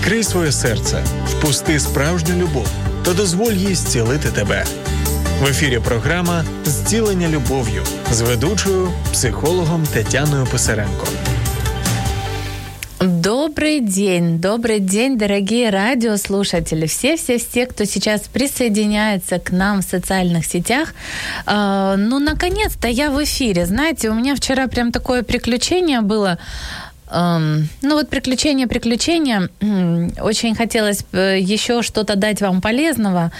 Відкрий своє серце, впусти справжню любов та дозволь їй зцілити тебе. В ефірі програма Зцілення любов'ю з ведучою, психологом Тетяною Писаренко. Добрый день, добрый день, дорогие радиослушатели, все-все-все, кто сейчас присоединяется к нам в социальных сетях. Э, ну, наконец-то я в эфире. Знаете, у меня вчера прям такое приключение было. Эм, ну вот приключения, приключения. Очень хотелось еще что-то дать вам полезного.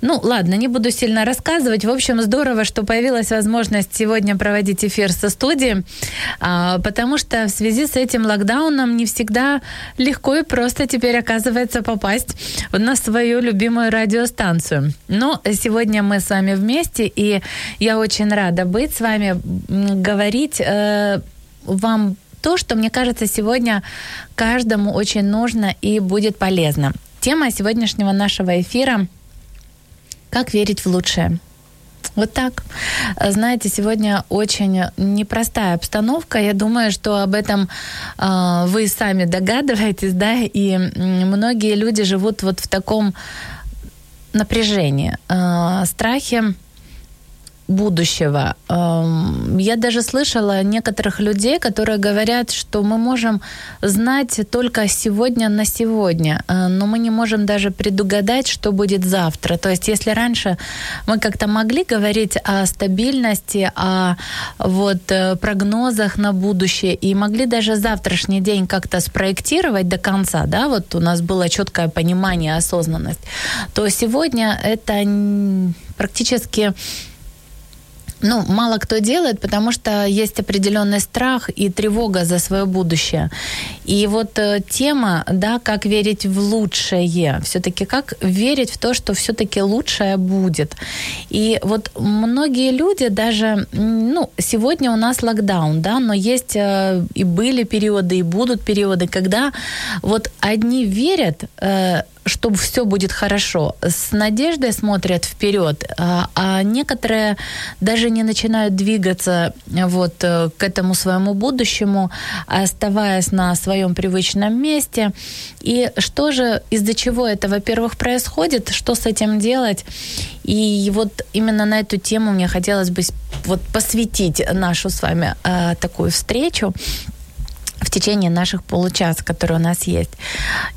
Ну ладно, не буду сильно рассказывать. В общем, здорово, что появилась возможность сегодня проводить эфир со студии, а, потому что в связи с этим локдауном не всегда легко и просто теперь оказывается попасть на свою любимую радиостанцию. Но сегодня мы с вами вместе, и я очень рада быть с вами, говорить э, вам то, что, мне кажется, сегодня каждому очень нужно и будет полезно. Тема сегодняшнего нашего эфира «Как верить в лучшее». Вот так. Знаете, сегодня очень непростая обстановка. Я думаю, что об этом э, вы сами догадываетесь, да, и многие люди живут вот в таком напряжении, э, страхе будущего. Эм, я даже слышала некоторых людей, которые говорят, что мы можем знать только сегодня на сегодня, э, но мы не можем даже предугадать, что будет завтра. То есть если раньше мы как-то могли говорить о стабильности, о вот э, прогнозах на будущее и могли даже завтрашний день как-то спроектировать до конца, да, вот у нас было четкое понимание, осознанность, то сегодня это практически ну, мало кто делает, потому что есть определенный страх и тревога за свое будущее. И вот э, тема, да, как верить в лучшее, все-таки как верить в то, что все-таки лучшее будет. И вот многие люди даже, ну, сегодня у нас локдаун, да, но есть э, и были периоды, и будут периоды, когда вот одни верят, э, что все будет хорошо, с надеждой смотрят вперед, а, а некоторые даже не начинают двигаться вот э, к этому своему будущему, оставаясь на своем привычном месте. И что же, из-за чего это, во-первых, происходит, что с этим делать? И вот именно на эту тему мне хотелось бы вот посвятить нашу с вами э, такую встречу в течение наших получаса, которые у нас есть.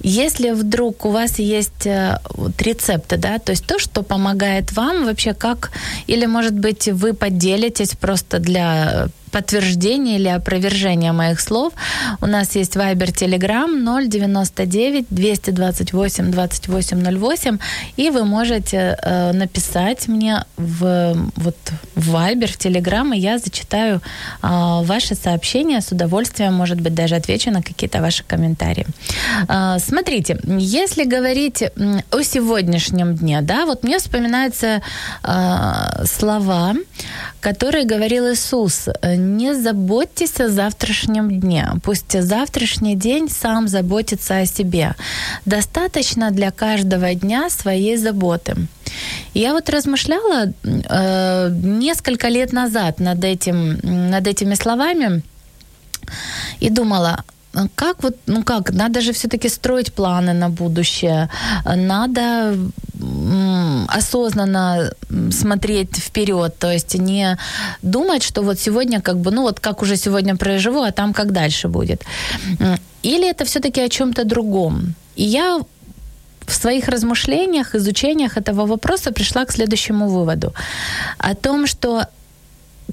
Если вдруг у вас есть э, вот, рецепты, да, то есть то, что помогает вам вообще как, или, может быть, вы поделитесь просто для подтверждение или опровержение моих слов, у нас есть Viber Telegram 099 228 2808, и вы можете э, написать мне в, вот, в Viber, в Telegram, и я зачитаю э, ваши сообщения с удовольствием, может быть, даже отвечу на какие-то ваши комментарии. Э, смотрите, если говорить о сегодняшнем дне, да, вот мне вспоминаются э, слова, которые говорил Иисус не заботьтесь о завтрашнем дне. Пусть завтрашний день сам заботится о себе. Достаточно для каждого дня своей заботы. Я вот размышляла э, несколько лет назад над, этим, над этими словами и думала, как вот, ну как, надо же все-таки строить планы на будущее, надо осознанно смотреть вперед, то есть не думать, что вот сегодня как бы, ну вот как уже сегодня проживу, а там как дальше будет. Или это все-таки о чем-то другом. И я в своих размышлениях, изучениях этого вопроса пришла к следующему выводу. О том, что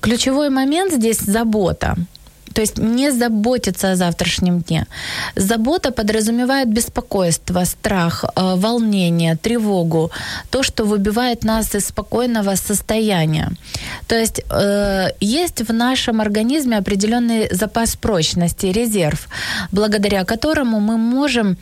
ключевой момент здесь забота. То есть не заботиться о завтрашнем дне. Забота подразумевает беспокойство, страх, э, волнение, тревогу, то, что выбивает нас из спокойного состояния. То есть э, есть в нашем организме определенный запас прочности, резерв, благодаря которому мы можем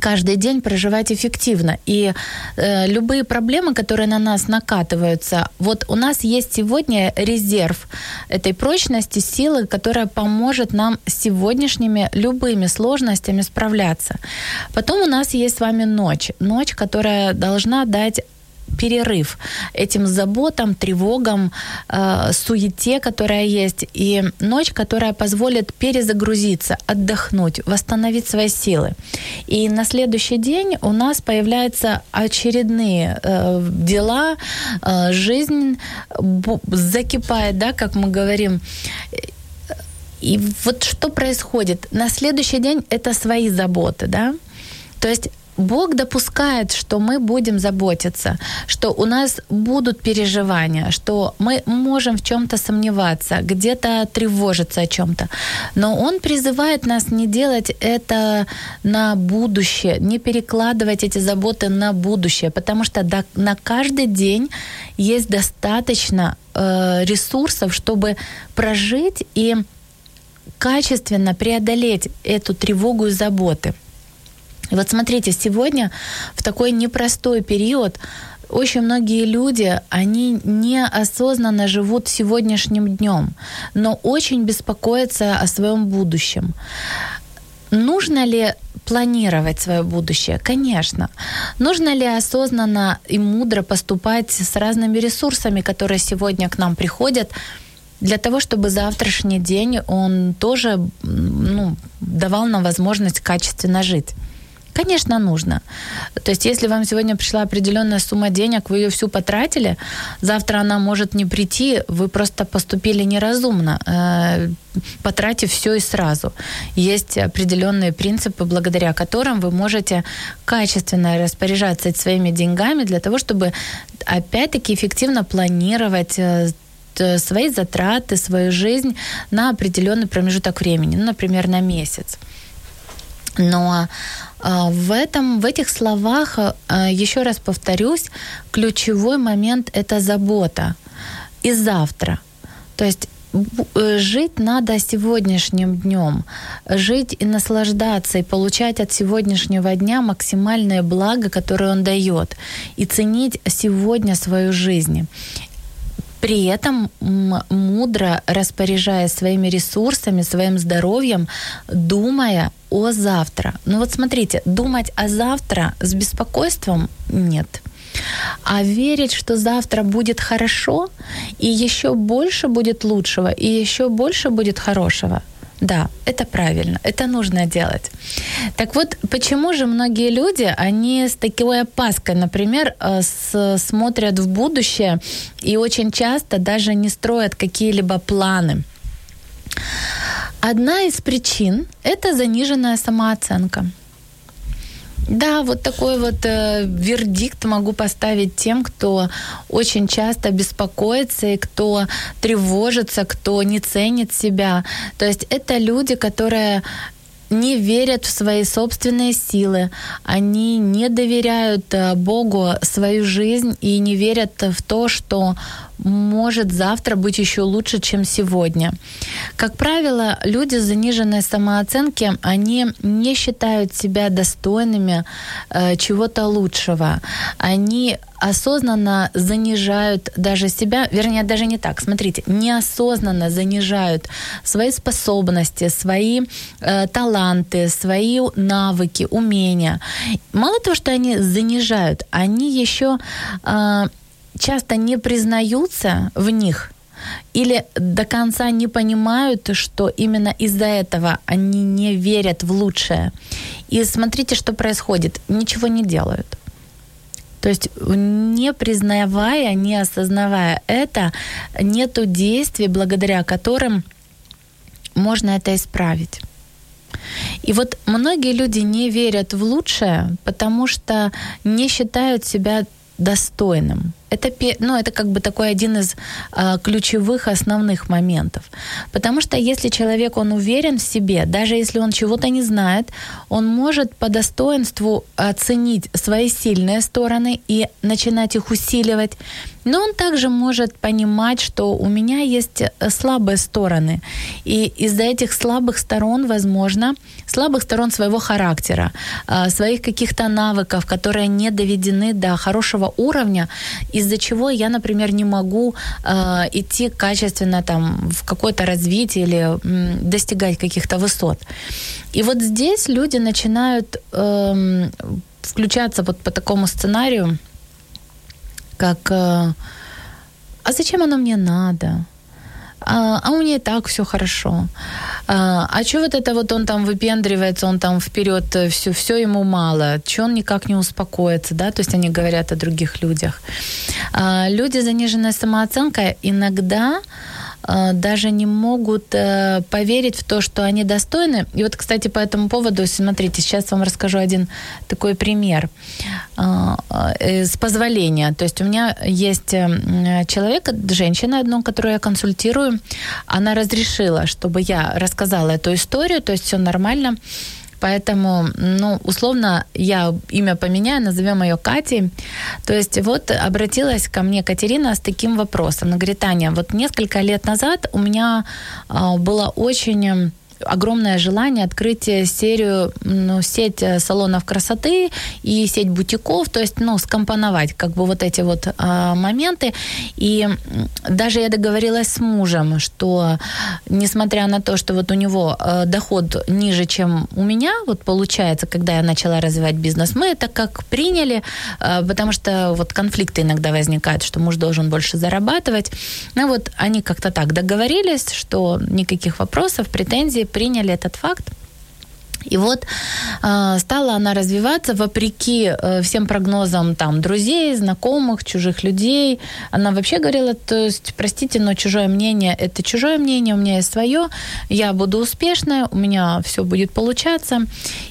каждый день проживать эффективно. И э, любые проблемы, которые на нас накатываются, вот у нас есть сегодня резерв этой прочности, силы, которая поможет нам с сегодняшними любыми сложностями справляться. Потом у нас есть с вами ночь. Ночь, которая должна дать перерыв этим заботам, тревогам, э, суете, которая есть, и ночь, которая позволит перезагрузиться, отдохнуть, восстановить свои силы. И на следующий день у нас появляются очередные э, дела, э, жизнь закипает, да, как мы говорим. И вот что происходит? На следующий день это свои заботы, да? То есть Бог допускает, что мы будем заботиться, что у нас будут переживания, что мы можем в чем-то сомневаться, где-то тревожиться о чем-то. Но Он призывает нас не делать это на будущее, не перекладывать эти заботы на будущее, потому что на каждый день есть достаточно э, ресурсов, чтобы прожить и качественно преодолеть эту тревогу и заботы. И вот смотрите, сегодня в такой непростой период очень многие люди, они неосознанно живут сегодняшним днем, но очень беспокоятся о своем будущем. Нужно ли планировать свое будущее? Конечно. Нужно ли осознанно и мудро поступать с разными ресурсами, которые сегодня к нам приходят, для того, чтобы завтрашний день он тоже ну, давал нам возможность качественно жить? Конечно, нужно. То есть, если вам сегодня пришла определенная сумма денег, вы ее всю потратили, завтра она может не прийти, вы просто поступили неразумно, э, потратив все и сразу. Есть определенные принципы, благодаря которым вы можете качественно распоряжаться своими деньгами для того, чтобы опять-таки эффективно планировать э, свои затраты, свою жизнь на определенный промежуток времени, ну, например, на месяц. Но в, этом, в этих словах, а, еще раз повторюсь, ключевой момент – это забота. И завтра. То есть э, жить надо сегодняшним днем, жить и наслаждаться, и получать от сегодняшнего дня максимальное благо, которое он дает, и ценить сегодня свою жизнь при этом мудро распоряжаясь своими ресурсами, своим здоровьем, думая о завтра. Ну вот смотрите, думать о завтра с беспокойством нет. А верить, что завтра будет хорошо, и еще больше будет лучшего, и еще больше будет хорошего – да, это правильно, это нужно делать. Так вот, почему же многие люди, они с такой опаской, например, э, с, смотрят в будущее и очень часто даже не строят какие-либо планы? Одна из причин – это заниженная самооценка – да, вот такой вот э, вердикт могу поставить тем, кто очень часто беспокоится и кто тревожится, кто не ценит себя. То есть это люди, которые не верят в свои собственные силы, они не доверяют э, Богу свою жизнь и не верят в то, что может завтра быть еще лучше, чем сегодня. Как правило, люди с заниженной самооценки, они не считают себя достойными э, чего-то лучшего. Они осознанно занижают даже себя, вернее, даже не так, смотрите, неосознанно занижают свои способности, свои э, таланты, свои навыки, умения. Мало того, что они занижают, они еще э, часто не признаются в них или до конца не понимают, что именно из-за этого они не верят в лучшее. И смотрите, что происходит. Ничего не делают. То есть не признавая, не осознавая это, нету действий, благодаря которым можно это исправить. И вот многие люди не верят в лучшее, потому что не считают себя достойным Это, ну, это как бы такой один из э, ключевых, основных моментов. Потому что если человек, он уверен в себе, даже если он чего-то не знает, он может по достоинству оценить свои сильные стороны и начинать их усиливать, но он также может понимать, что у меня есть э, слабые стороны. И из-за этих слабых сторон, возможно, слабых сторон своего характера, э, своих каких-то навыков, которые не доведены до хорошего уровня, из-за чего я, например, не могу э, идти качественно там, в какое-то развитие или достигать каких-то высот. И вот здесь люди начинают э, включаться вот по такому сценарию, как э, «А зачем оно мне надо?» А, а у нее так все хорошо. А, а что вот это вот он там выпендривается, он там вперед все, э, все ему мало, что он никак не успокоится, да, то есть они говорят о других людях. А, люди с заниженной самооценкой иногда даже не могут э, поверить в то, что они достойны. И вот, кстати, по этому поводу, смотрите, сейчас вам расскажу один такой пример э, с позволения. То есть у меня есть человек, женщина одну, которую я консультирую, она разрешила, чтобы я рассказала эту историю, то есть все нормально. Поэтому, ну, условно, я имя поменяю, назовем ее Катей. То есть вот обратилась ко мне Катерина с таким вопросом. Она говорит, Таня, вот несколько лет назад у меня а, было очень огромное желание открыть серию, ну, сеть э, салонов красоты и сеть бутиков, то есть, ну, скомпоновать как бы вот эти вот а, моменты. И даже я договорилась с мужем, что несмотря на то, что вот у него а, доход ниже, чем у меня, вот получается, когда я начала развивать бизнес, мы это как приняли, а, потому что вот конфликты иногда возникают, что муж должен больше зарабатывать. Ну вот они как-то так договорились, что никаких вопросов, претензий, приняли этот факт. И вот э, стала она развиваться вопреки э, всем прогнозам там друзей, знакомых, чужих людей. Она вообще говорила, то есть, простите, но чужое мнение это чужое мнение, у меня есть свое, я буду успешная, у меня все будет получаться,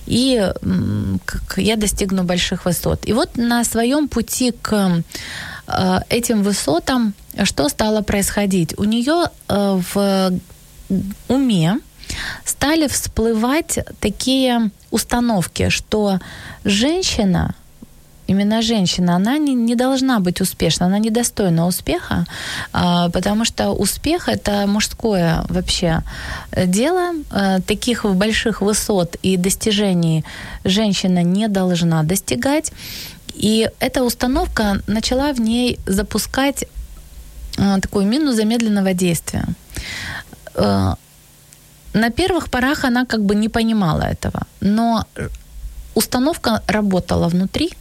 и э, как я достигну больших высот. И вот на своем пути к э, этим высотам что стало происходить? У нее э, в уме стали всплывать такие установки, что женщина, именно женщина, она не, не должна быть успешна, она недостойна успеха, а, потому что успех это мужское вообще дело. А, таких больших высот и достижений женщина не должна достигать. И эта установка начала в ней запускать а, такую мину замедленного действия. На первых порах она как бы не понимала этого, но установка работала внутри,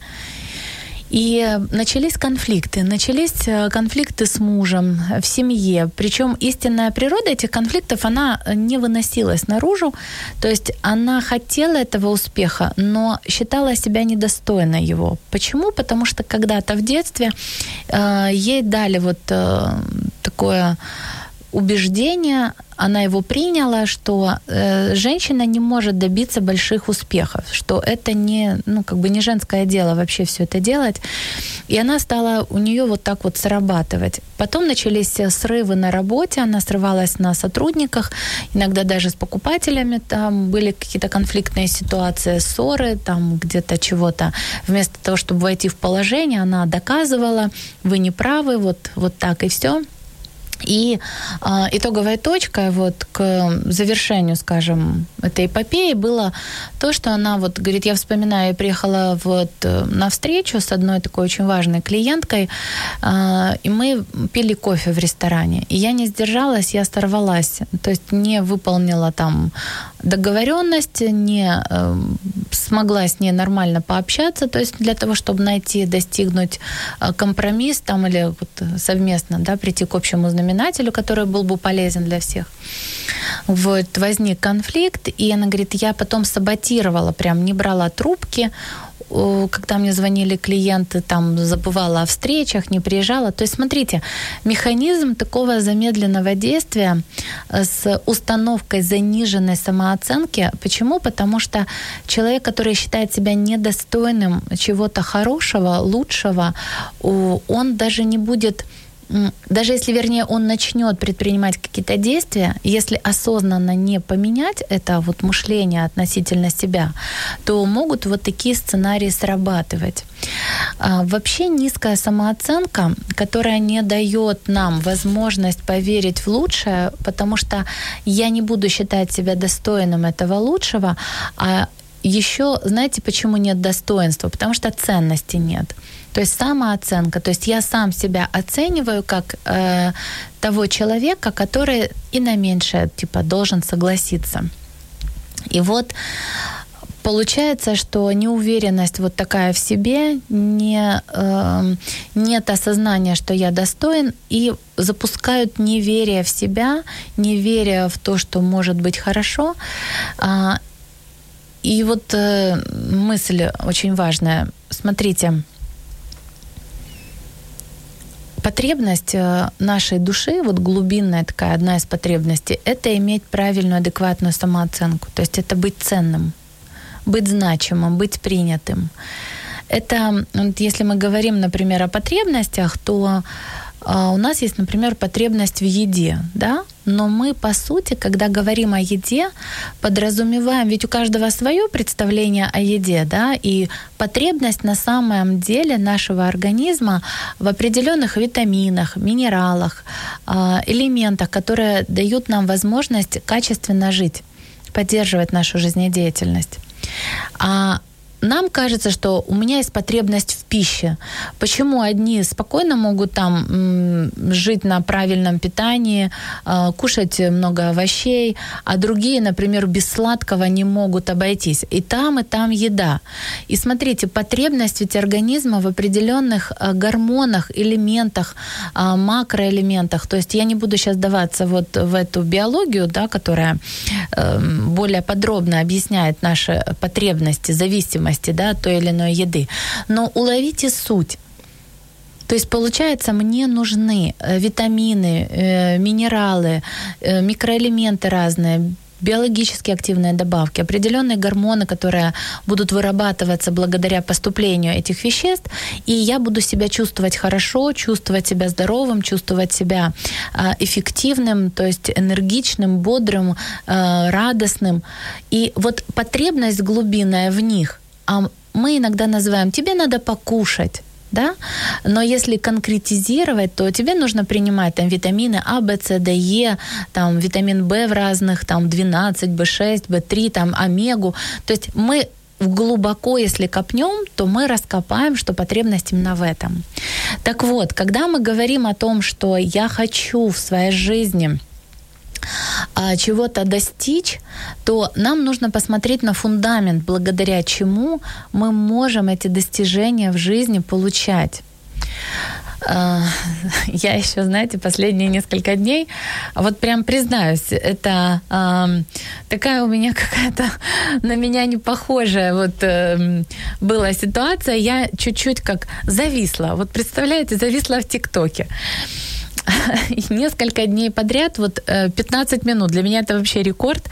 и начались конфликты. Начались э, конфликты с мужем в семье. Причем истинная природа этих конфликтов, она не выносилась наружу. То есть она хотела этого успеха, но считала себя недостойной его. Почему? Потому что когда-то в детстве э, ей дали вот э, такое убеждение, она его приняла, что э, женщина не может добиться больших успехов, что это не, ну, как бы не женское дело вообще все это делать. И она стала у нее вот так вот срабатывать. Потом начались срывы на работе, она срывалась на сотрудниках, иногда даже с покупателями, там были какие-то конфликтные ситуации, ссоры, там где-то чего-то. Вместо того, чтобы войти в положение, она доказывала, вы не правы, вот, вот так и все. И э, итоговая точка вот к завершению, скажем, этой эпопеи было то, что она вот говорит, я вспоминаю, я приехала вот э, на встречу с одной такой очень важной клиенткой, э, и мы пили кофе в ресторане, и я не сдержалась, я сорвалась, то есть не выполнила там договоренность, не э, смогла с ней нормально пообщаться, то есть для того, чтобы найти, достигнуть э, компромисс там или вот совместно, да, прийти к общему знаменателю, который был бы полезен для всех. Вот возник конфликт, и она говорит, я потом саботировала, прям не брала трубки, когда мне звонили клиенты, там забывала о встречах, не приезжала. То есть, смотрите, механизм такого замедленного действия э, с установкой заниженной самооценки. Почему? Потому что человек, который считает себя недостойным чего-то хорошего, лучшего, он даже не будет даже если, вернее, он начнет предпринимать какие-то действия, если осознанно не поменять это вот мышление относительно себя, то могут вот такие сценарии срабатывать. А, вообще низкая самооценка, которая не дает нам возможность поверить в лучшее, потому что я не буду считать себя достойным этого лучшего, а еще, знаете, почему нет достоинства? Потому что ценности нет. То есть самооценка, то есть я сам себя оцениваю как э, того человека, который и на меньшее типа должен согласиться. И вот получается, что неуверенность вот такая в себе, не, э, нет осознания, что я достоин, и запускают неверие в себя, неверие в то, что может быть хорошо. Э, и вот э, мысль очень важная. Смотрите, потребность э, нашей души, вот глубинная такая одна из потребностей, это иметь правильную, адекватную самооценку. То есть это быть ценным, быть значимым, быть принятым. Это, вот если мы говорим, например, о потребностях, то у нас есть, например, потребность в еде, да, но мы, по сути, когда говорим о еде, подразумеваем, ведь у каждого свое представление о еде, да, и потребность на самом деле нашего организма в определенных витаминах, минералах, а, элементах, которые дают нам возможность качественно жить, поддерживать нашу жизнедеятельность. А нам кажется, что у меня есть потребность в пище. Почему одни спокойно могут там жить на правильном питании, а, кушать много овощей, а другие, например, без сладкого не могут обойтись. И там, и там еда. И смотрите, потребность ведь организма в определенных а, гормонах, элементах, а, макроэлементах. То есть я не буду сейчас даваться вот в эту биологию, да, которая эм, более подробно объясняет наши потребности, зависимости да, от той или иной еды. Но уловите суть. То есть, получается, мне нужны э, витамины, э, минералы, э, микроэлементы разные, биологически активные добавки, определенные гормоны, которые будут вырабатываться благодаря поступлению этих веществ, и я буду себя чувствовать хорошо, чувствовать себя здоровым, чувствовать себя эффективным, то есть энергичным, бодрым, радостным. И вот потребность глубинная в них а мы иногда называем «тебе надо покушать», да? Но если конкретизировать, то тебе нужно принимать там витамины А, В, С, Д, Е, там витамин В в разных, там 12, В6, В3, там омегу. То есть мы глубоко, если копнем, то мы раскопаем, что потребность именно в этом. Так вот, когда мы говорим о том, что я хочу в своей жизни чего-то достичь, то нам нужно посмотреть на фундамент, благодаря чему мы можем эти достижения в жизни получать. А, я еще, знаете, последние несколько дней, вот прям признаюсь, это э, такая у меня какая-то на меня не похожая вот э, была ситуация. Я чуть-чуть как зависла. Вот представляете, зависла в ТикТоке. несколько дней подряд, вот 15 э, минут, для меня это вообще рекорд.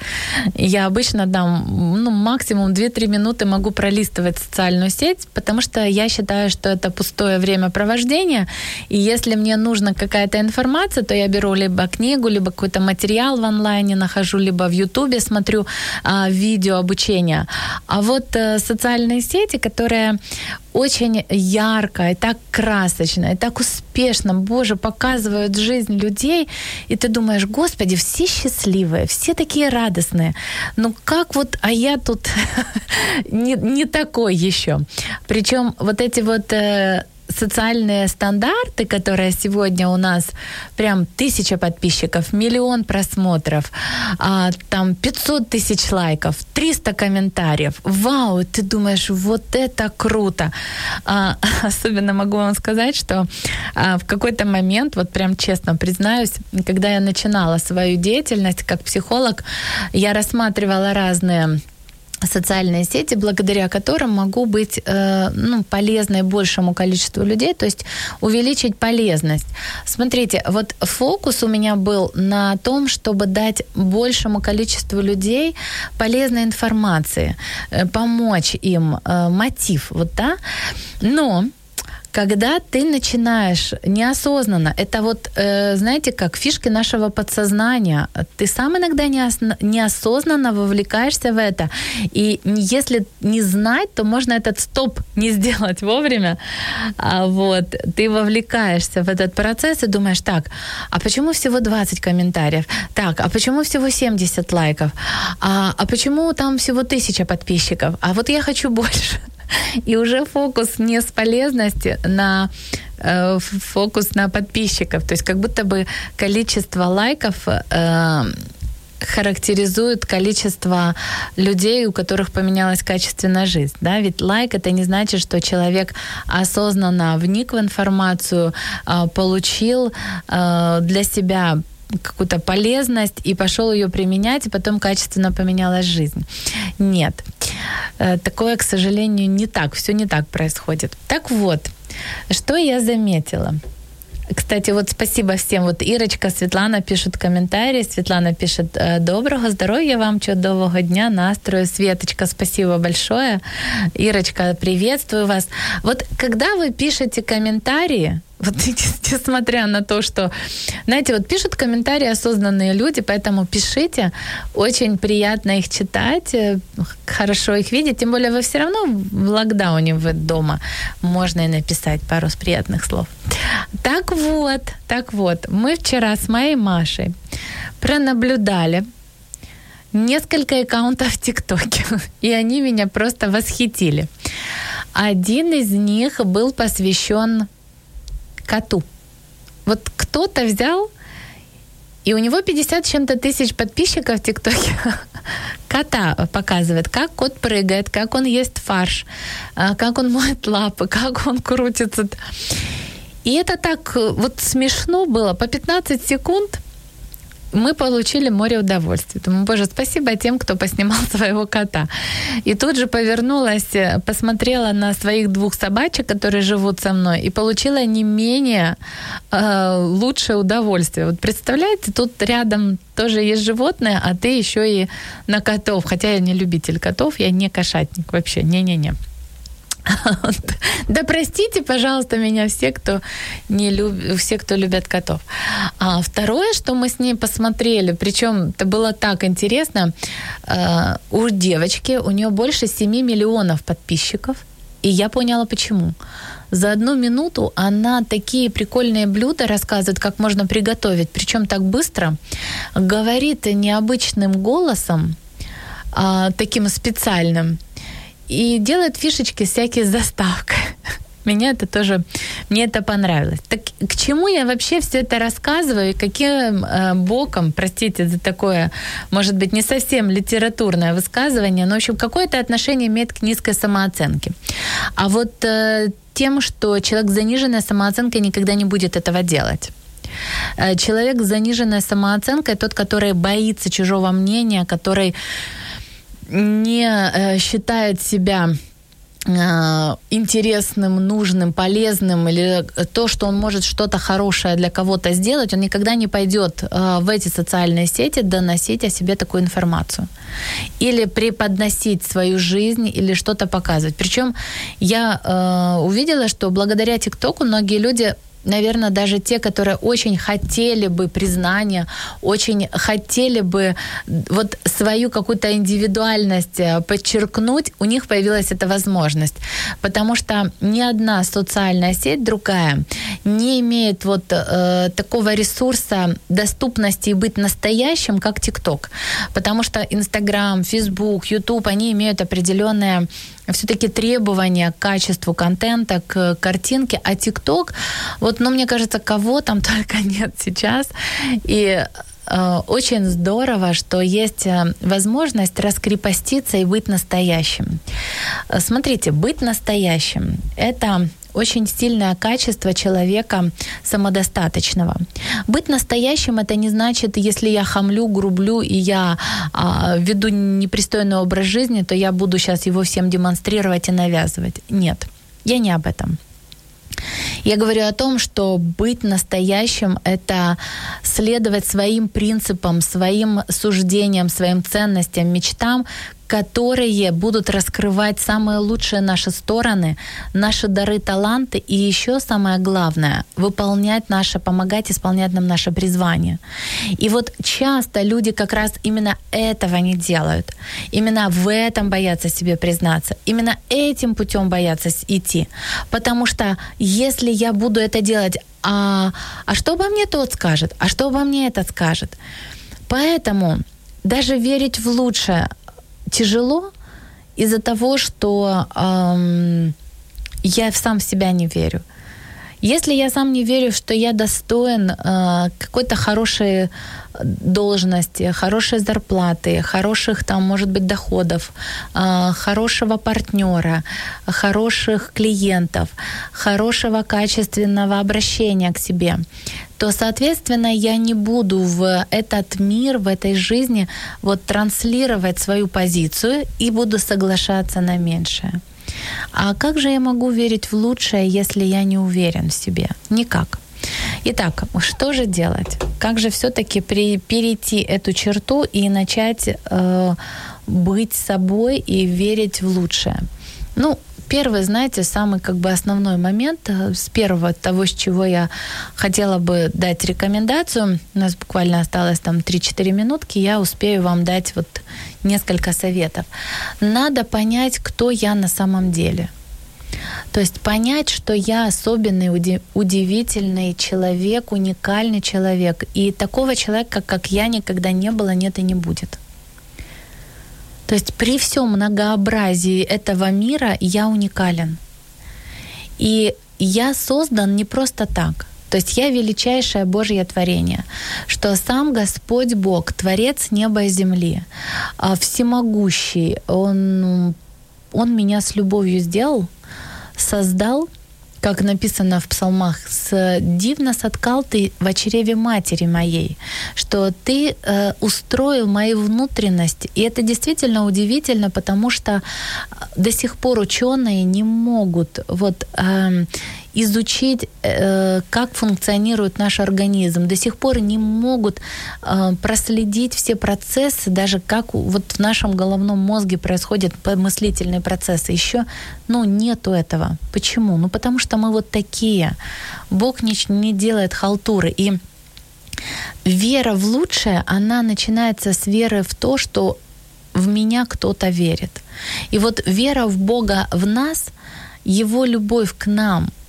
Я обычно там, ну, максимум 2-3 минуты могу пролистывать социальную сеть, потому что я считаю, что это пустое времяпровождение, и если мне нужна какая-то информация, то я беру либо книгу, либо какой-то материал в онлайне нахожу, либо в Ютубе смотрю а, видео обучения. А вот а, социальные сети, которые очень ярко и так красочно, и так успешно, боже, показывают жизнь людей, и ты думаешь, господи, все счастливые, все такие радостные. Ну как вот, а я тут не, не такой еще. Причем вот эти вот э, социальные стандарты, которые сегодня у нас прям тысяча подписчиков, миллион просмотров, а, там 500 тысяч лайков, 300 комментариев. Вау, ты думаешь, вот это круто. А, особенно могу вам сказать, что а, в какой-то момент, вот прям честно признаюсь, когда я начинала свою деятельность как психолог, я рассматривала разные социальные сети, благодаря которым могу быть э, ну, полезной большему количеству людей, то есть увеличить полезность. Смотрите, вот фокус у меня был на том, чтобы дать большему количеству людей полезной информации, э, помочь им, э, мотив, вот, да. Но когда ты начинаешь неосознанно, это вот, э, знаете, как фишки нашего подсознания, ты сам иногда неосознанно вовлекаешься в это, и если не знать, то можно этот стоп не сделать вовремя, а вот, ты вовлекаешься в этот процесс и думаешь, так, а почему всего 20 комментариев? Так, а почему всего 70 лайков? А, а почему там всего 1000 подписчиков? А вот я хочу больше. И уже фокус не с полезности на э, фокус на подписчиков. То есть как будто бы количество лайков э, характеризует количество людей, у которых поменялась качественная жизнь. Да? Ведь лайк это не значит, что человек осознанно вник в информацию, э, получил э, для себя какую-то полезность и пошел ее применять, и потом качественно поменялась жизнь. Нет. Э, такое, к сожалению, не так. Все не так происходит. Так вот, что я заметила? Кстати, вот спасибо всем. Вот Ирочка, Светлана пишут комментарии. Светлана пишет, «Э, доброго здоровья вам, чудового дня, настрою. Светочка, спасибо большое. Ирочка, приветствую вас. Вот когда вы пишете комментарии, вот несмотря на то, что, знаете, вот пишут комментарии осознанные люди, поэтому пишите, очень приятно их читать, э, хорошо их видеть, тем более вы все равно в локдауне вы дома, можно и написать пару приятных слов. Так вот, так вот, мы вчера с моей Машей пронаблюдали несколько аккаунтов в ТикТоке, и они меня просто восхитили. Один из них был посвящен коту. Вот кто-то взял, и у него 50 чем-то тысяч подписчиков в ТикТоке. Кота показывает, как кот прыгает, как он ест фарш, а, как он моет лапы, как он крутится. И это так вот смешно было. По 15 секунд – мы получили море удовольствия. Думаю, боже, спасибо тем, кто поснимал своего кота. И тут же повернулась, посмотрела на своих двух собачек, которые живут со мной, и получила не менее э, лучшее удовольствие. Вот представляете, тут рядом тоже есть животные, а ты еще и на котов. Хотя я не любитель котов, я не кошатник вообще. Не-не-не. Да простите, пожалуйста, меня все, кто не любит, все, кто любят котов. А второе, что мы с ней посмотрели, причем это было так интересно, э, у девочки у нее больше 7 миллионов подписчиков, и я поняла почему. За одну минуту она такие прикольные блюда рассказывает, как можно приготовить, причем так быстро, говорит необычным голосом, а, таким специальным, и делает фишечки всякие с доставкой. Меня это тоже, мне это понравилось. Так к чему я вообще все это рассказываю и каким э, боком, простите за такое, может быть, не совсем литературное высказывание, но, в общем, какое-то отношение имеет к низкой самооценке. А вот э, тем, что человек с заниженной самооценкой никогда не будет этого делать. Э, человек с заниженной самооценкой тот, который боится чужого мнения, который не э, считает себя э, интересным, нужным, полезным или то, что он может что-то хорошее для кого-то сделать, он никогда не пойдет э, в эти социальные сети доносить о себе такую информацию. Или преподносить свою жизнь, или что-то показывать. Причем я э, увидела, что благодаря ТикТоку многие люди наверное, даже те, которые очень хотели бы признания, очень хотели бы вот свою какую-то индивидуальность э, подчеркнуть, у них появилась эта возможность. Потому что ни одна социальная сеть другая не имеет вот э, такого ресурса доступности и быть настоящим, как ТикТок. Потому что Инстаграм, Фейсбук, Ютуб, они имеют определенные все-таки требования к качеству контента, к картинке, а ТикТок, вот, ну, мне кажется, кого там только нет сейчас, и э, очень здорово, что есть э, возможность раскрепоститься и быть настоящим. Смотрите, быть настоящим – это очень сильное качество человека самодостаточного. Быть настоящим это не значит, если я хамлю, грублю и я а, веду непристойный образ жизни, то я буду сейчас его всем демонстрировать и навязывать. Нет, я не об этом. Я говорю о том, что быть настоящим — это следовать своим принципам, своим суждениям, своим ценностям, мечтам, которые будут раскрывать самые лучшие наши стороны, наши дары, таланты и еще самое главное — выполнять наше, помогать исполнять нам наше призвание. И вот часто люди как раз именно этого не делают. Именно в этом боятся себе признаться. Именно этим путем боятся идти. Потому что если я буду это делать, а, а что обо мне тот скажет? А что обо мне этот скажет? Поэтому даже верить в лучшее тяжело из-за того, что эм, я сам в себя не верю. Если я сам не верю, что я достоин э, какой-то хорошей должности, хорошей зарплаты, хороших там, может быть, доходов, э, хорошего партнера, хороших клиентов, хорошего качественного обращения к себе, то, соответственно, я не буду в этот мир, в этой жизни вот транслировать свою позицию и буду соглашаться на меньшее. А как же я могу верить в лучшее, если я не уверен в себе? Никак. Итак, что же делать? Как же все-таки перейти эту черту и начать э, быть собой и верить в лучшее? Ну, первый, знаете, самый как бы основной момент э, с первого того, с чего я хотела бы дать рекомендацию, у нас буквально осталось там 3-4 минутки, я успею вам дать вот несколько советов. Надо понять, кто я на самом деле. То есть понять, что я особенный, удивительный человек, уникальный человек. И такого человека, как я, никогда не было, нет и не будет. То есть при всем многообразии этого мира я уникален. И я создан не просто так. То есть я величайшее Божье творение, что сам Господь Бог, Творец неба и земли, а, всемогущий, Он, он меня с любовью сделал, создал — как написано в псалмах, с «дивно соткал ты в чреве матери моей», что ты э, устроил мои внутренности. И это действительно удивительно, потому что до сих пор ученые не могут вот э, изучить, э, как функционирует наш организм. До сих пор не могут э, проследить все процессы, даже как вот в нашем головном мозге происходят мыслительные процессы. Еще ну, нету этого. Почему? Ну, потому что мы вот такие. Бог не, делает халтуры. И вера в лучшее, она начинается с веры в то, что в меня кто-то верит. И вот вера в Бога в нас, Его любовь к нам —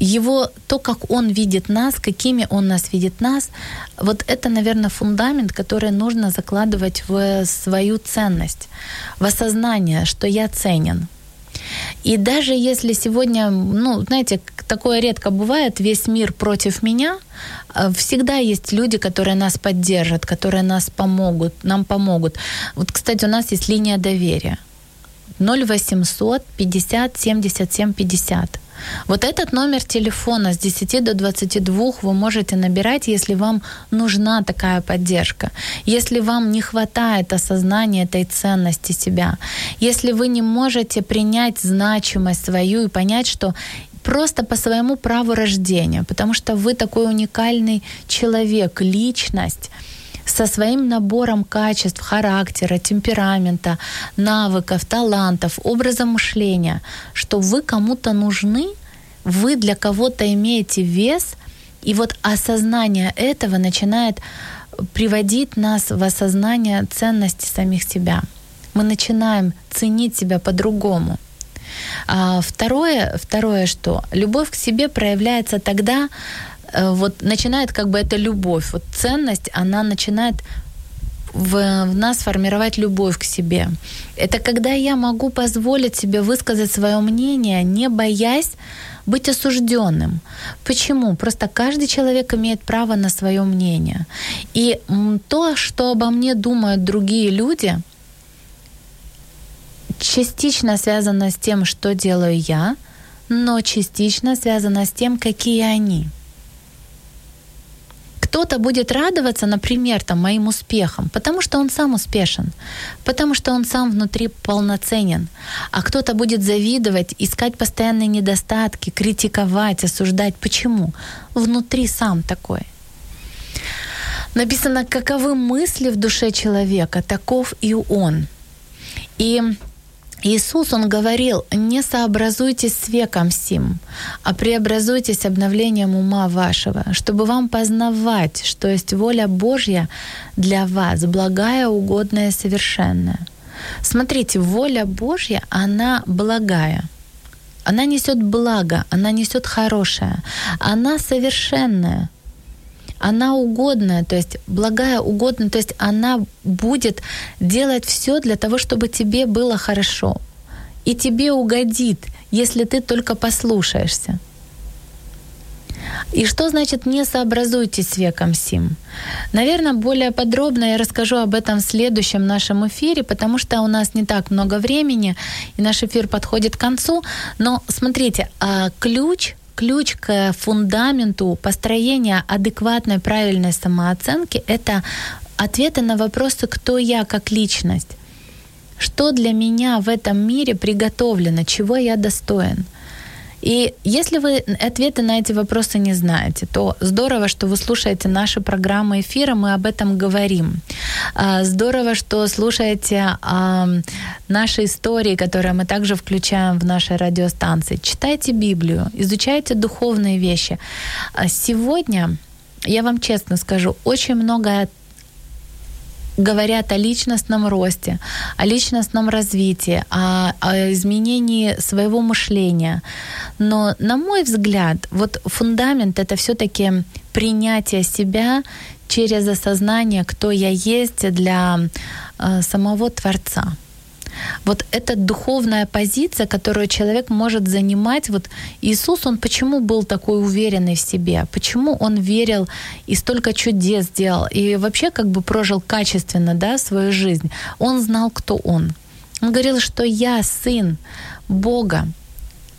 его, то, как он видит нас, какими он нас видит нас, вот это, наверное, фундамент, который нужно закладывать в свою ценность, в осознание, что я ценен. И даже если сегодня, ну, знаете, такое редко бывает, весь мир против меня, э, всегда есть люди, которые нас поддержат, которые нас помогут, нам помогут. Вот, кстати, у нас есть линия доверия. 0800 50 77 50. Вот этот номер телефона с 10 до 22 вы можете набирать, если вам нужна такая поддержка, если вам не хватает осознания этой ценности себя, если вы не можете принять значимость свою и понять, что просто по своему праву рождения, потому что вы такой уникальный человек, личность, со своим набором качеств, характера, темперамента, навыков, талантов, образа мышления, что вы кому-то нужны, вы для кого-то имеете вес, и вот осознание этого начинает приводить нас в осознание ценности самих себя. Мы начинаем ценить себя по-другому. А второе, второе, что любовь к себе проявляется тогда, вот начинает как бы эта любовь, вот ценность, она начинает в, в нас формировать любовь к себе. Это когда я могу позволить себе высказать свое мнение, не боясь быть осужденным. Почему? Просто каждый человек имеет право на свое мнение. И то, что обо мне думают другие люди, частично связано с тем, что делаю я, но частично связано с тем, какие они – кто-то будет радоваться, например, там, моим успехам, потому что он сам успешен, потому что он сам внутри полноценен. А кто-то будет завидовать, искать постоянные недостатки, критиковать, осуждать. Почему? Внутри сам такой. Написано, каковы мысли в душе человека, таков и он. И Иисус, Он говорил, не сообразуйтесь с веком сим, а преобразуйтесь обновлением ума вашего, чтобы вам познавать, что есть воля Божья для вас, благая, угодная, совершенная. Смотрите, воля Божья, она благая. Она несет благо, она несет хорошее, она совершенная она угодная, то есть благая, угодная, то есть она будет делать все для того, чтобы тебе было хорошо. И тебе угодит, если ты только послушаешься. И что значит «не сообразуйтесь с веком сим»? Наверное, более подробно я расскажу об этом в следующем нашем эфире, потому что у нас не так много времени, и наш эфир подходит к концу. Но смотрите, а ключ ключ к фундаменту построения адекватной, правильной самооценки — это ответы на вопросы «кто я как личность?», что для меня в этом мире приготовлено, чего я достоин. И если вы ответы на эти вопросы не знаете, то здорово, что вы слушаете наши программы эфира, мы об этом говорим. А, здорово, что слушаете а, наши истории, которые мы также включаем в нашей радиостанции. Читайте Библию, изучайте духовные вещи. А сегодня, я вам честно скажу, очень много говорят о личностном росте, о личностном развитии, о, о изменении своего мышления. Но, на мой взгляд, вот фундамент это все-таки принятие себя через осознание, кто я есть для э, самого Творца. Вот эта духовная позиция, которую человек может занимать, вот Иисус, он почему был такой уверенный в себе, почему он верил и столько чудес сделал, и вообще как бы прожил качественно, да, свою жизнь. Он знал, кто он. Он говорил, что я сын Бога.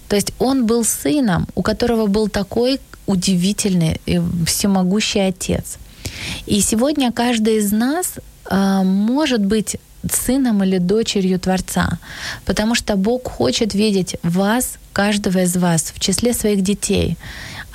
То есть он был сыном, у которого был такой удивительный всемогущий отец. И сегодня каждый из нас э, может быть сыном или дочерью Творца, потому что Бог хочет видеть вас, каждого из вас, в числе своих детей.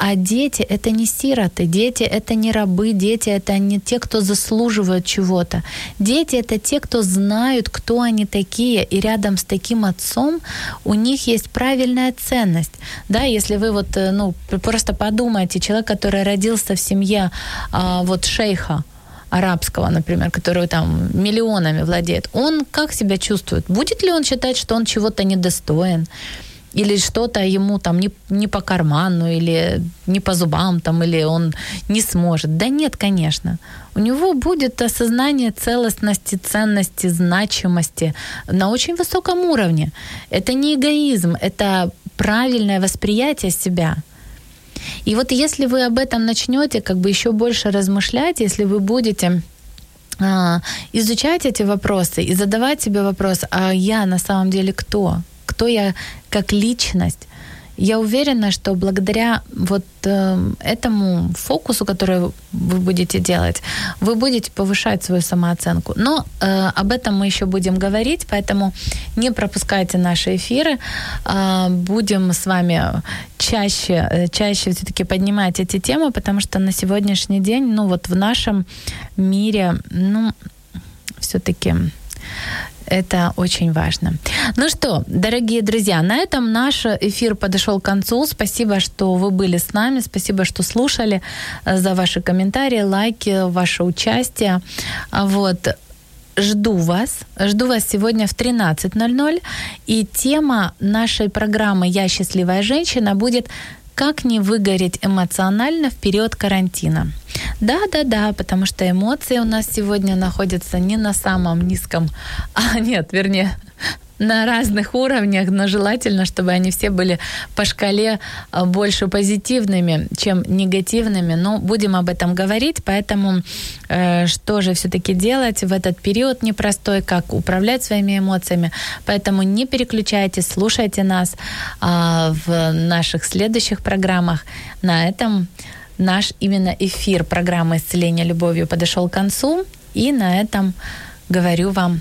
А дети — это не сироты, дети — это не рабы, дети — это не те, кто заслуживают чего-то. Дети — это те, кто знают, кто они такие, и рядом с таким отцом у них есть правильная ценность. Да, если вы вот, э, ну, просто подумайте, человек, который родился в семье а, вот шейха, арабского, например, который там миллионами владеет, он как себя чувствует? Будет ли он считать, что он чего-то недостоин? Или что-то ему там не, не по карману, или не по зубам, там, или он не сможет. Да нет, конечно. У него будет осознание целостности, ценности, значимости на очень высоком уровне. Это не эгоизм, это правильное восприятие себя – и вот если вы об этом начнете как бы еще больше размышлять, если вы будете а, изучать эти вопросы и задавать себе вопрос, а я на самом деле кто? Кто я как личность? Я уверена, что благодаря вот э, этому фокусу, который вы будете делать, вы будете повышать свою самооценку. Но э, об этом мы еще будем говорить, поэтому не пропускайте наши эфиры. Э, будем с вами чаще, э, чаще все-таки поднимать эти темы, потому что на сегодняшний день, ну вот в нашем мире, ну все-таки это очень важно. Ну что, дорогие друзья, на этом наш эфир подошел к концу. Спасибо, что вы были с нами. Спасибо, что слушали, э, за ваши комментарии, лайки, ваше участие. Вот жду вас. Жду вас сегодня в 13.00. И тема нашей программы «Я счастливая женщина» будет «Как не выгореть эмоционально в период карантина». Да-да-да, потому что эмоции у нас сегодня находятся не на самом низком, а нет, вернее, на разных уровнях, но желательно, чтобы они все были по шкале а, больше позитивными, чем негативными. Но будем об этом говорить, поэтому э, что же все-таки делать в этот период непростой, как управлять своими эмоциями. Поэтому не переключайтесь, слушайте нас э, в наших следующих программах. На этом наш именно эфир программы «Исцеление любовью» подошел к концу. И на этом говорю вам